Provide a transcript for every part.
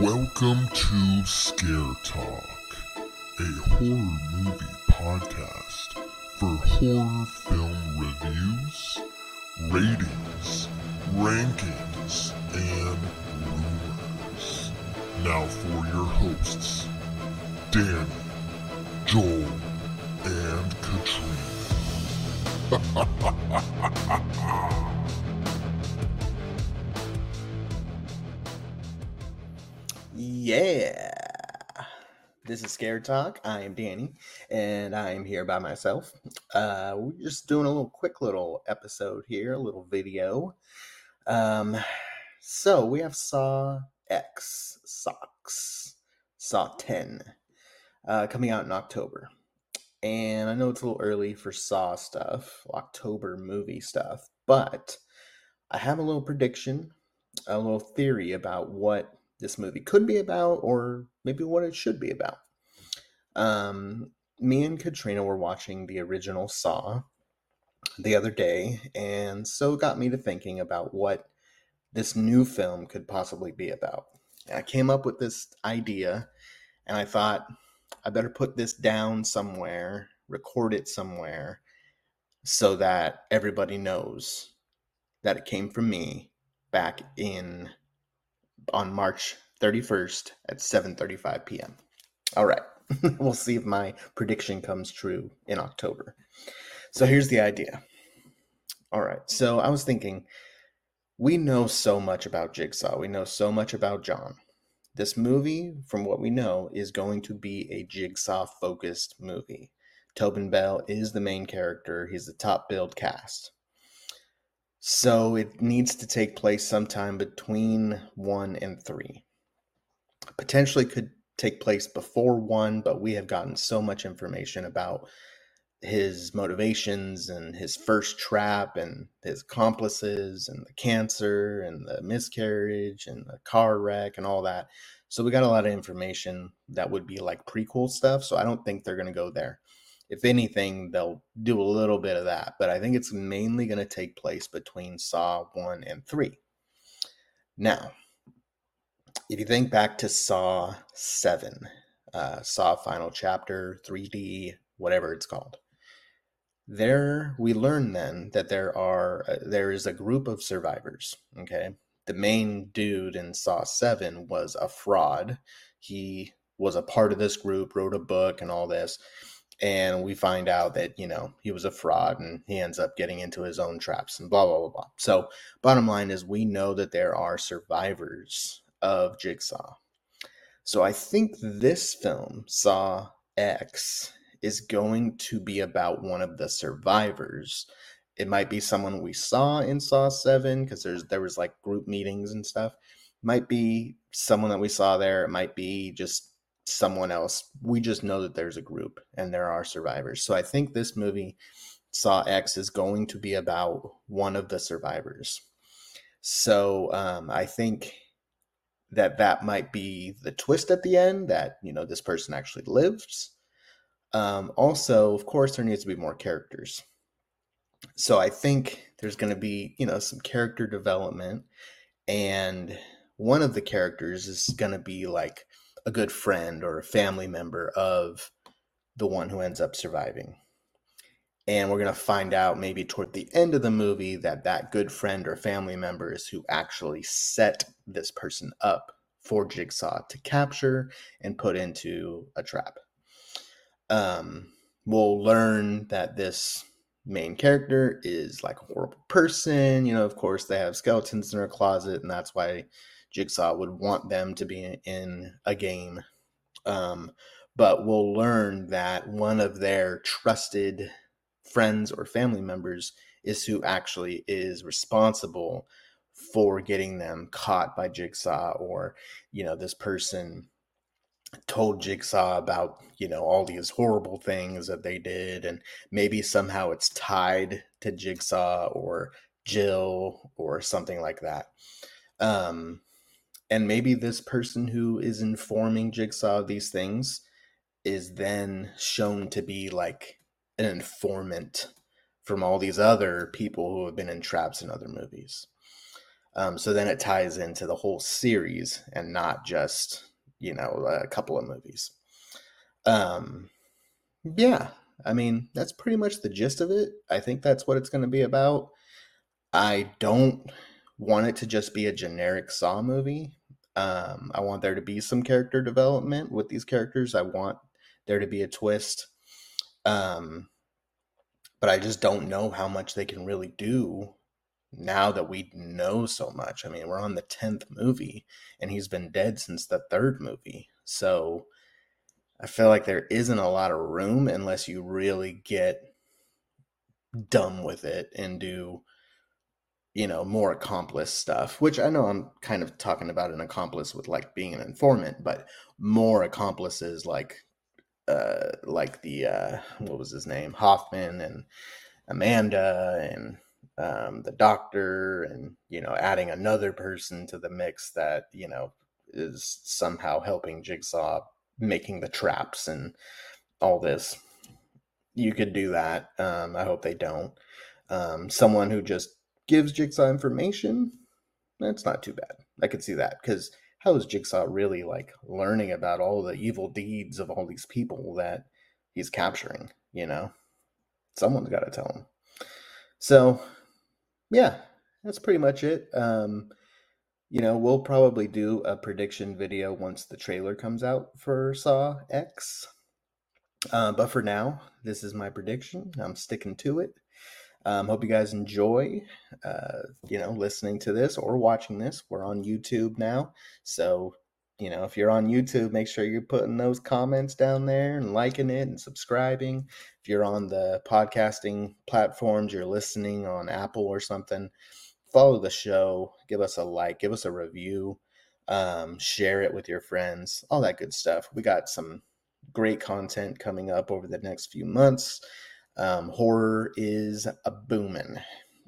Welcome to Scare Talk, a horror movie podcast for horror film reviews, ratings, rankings, and rumors. Now for your hosts, Danny, Joel, and Katrina. Yeah. This is Scare Talk. I am Danny, and I am here by myself. Uh, we're just doing a little quick little episode here, a little video. Um, so we have Saw X, Socks, Saw 10, uh, coming out in October. And I know it's a little early for Saw stuff, October movie stuff, but I have a little prediction, a little theory about what this movie could be about or maybe what it should be about. Um, me and Katrina were watching the original Saw the other day, and so it got me to thinking about what this new film could possibly be about. I came up with this idea, and I thought I better put this down somewhere, record it somewhere, so that everybody knows that it came from me back in on March 31st at 7:35 p.m. All right. we'll see if my prediction comes true in October. So here's the idea. All right. So I was thinking we know so much about Jigsaw. We know so much about John. This movie, from what we know, is going to be a Jigsaw focused movie. Tobin Bell is the main character. He's the top billed cast. So it needs to take place sometime between one and three. Potentially could take place before one, but we have gotten so much information about his motivations and his first trap and his accomplices and the cancer and the miscarriage and the car wreck and all that. So we got a lot of information that would be like prequel stuff. So I don't think they're going to go there if anything, they'll do a little bit of that. But I think it's mainly going to take place between Saw 1 and 3. Now, if you think back to Saw 7, uh, Saw Final Chapter, 3D, whatever it's called, there we learn then that there are uh, there is a group of survivors okay the main dude in saw 7 was a fraud he was a part of this group wrote a book and all this and we find out that you know he was a fraud and he ends up getting into his own traps and blah blah blah blah. So bottom line is we know that there are survivors of jigsaw. So i think this film saw x is going to be about one of the survivors. It might be someone we saw in saw 7 because there's there was like group meetings and stuff. Might be someone that we saw there. It might be just someone else. We just know that there's a group and there are survivors. So I think this movie, Saw X, is going to be about one of the survivors. So um, I think that that might be the twist at the end that you know this person actually lives. Um, also, of course, there needs to be more characters. So I think there's going to be you know some character development, and one of the characters is going to be like a good friend or a family member of the one who ends up surviving. And we're going to find out maybe toward the end of the movie that that good friend or family member is who actually set this person up for Jigsaw to capture and put into a trap. Um, we'll learn that this main character is like a horrible person. You know, of course, they have skeletons in their closet, and that's why Jigsaw would want them to be in a game. Um, but we'll learn that one of their trusted friends or family members is who actually is responsible for getting them caught by Jigsaw, or, you know, this person told Jigsaw about, you know, all these horrible things that they did, and maybe somehow it's tied to Jigsaw or Jill or something like that. Um, and maybe this person who is informing Jigsaw of these things is then shown to be like an informant from all these other people who have been in traps in other movies. Um, so then it ties into the whole series and not just you know a couple of movies. Um, yeah, I mean that's pretty much the gist of it. I think that's what it's going to be about. I don't want it to just be a generic Saw movie. Um, I want there to be some character development with these characters. I want there to be a twist. Um, but I just don't know how much they can really do now that we know so much. I mean, we're on the 10th movie and he's been dead since the third movie. So I feel like there isn't a lot of room unless you really get dumb with it and do you know more accomplice stuff which i know i'm kind of talking about an accomplice with like being an informant but more accomplices like uh like the uh what was his name? Hoffman and amanda and um, the doctor and you know adding another person to the mix that you know is somehow helping jigsaw making the traps and all this. You could do that. Um, i hope they don't. Um, someone who just gives jigsaw information that's not too bad i could see that because how is jigsaw really like learning about all the evil deeds of all these people that he's capturing you know someone's got to tell him so yeah, that's pretty much it. Um, you know, we'll probably do a prediction video once the trailer comes out for Saw X. Uh, but for now, this is my prediction. I'm sticking to it. Um, hope you guys enjoy, uh, you know, listening to this or watching this. We're on YouTube now, so you know, if you're on YouTube, make sure you're putting those comments down there and liking it and subscribing. If you're on the podcasting platforms, you're listening on Apple or something, follow the show, give us a like, give us a review, um, share it with your friends, all that good stuff. We got some great content coming up over the next few months. Um, horror is a booming.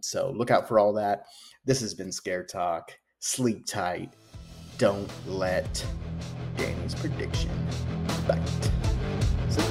So look out for all that. This has been Scare Talk. Sleep tight. Don't let Danny's prediction bite. See?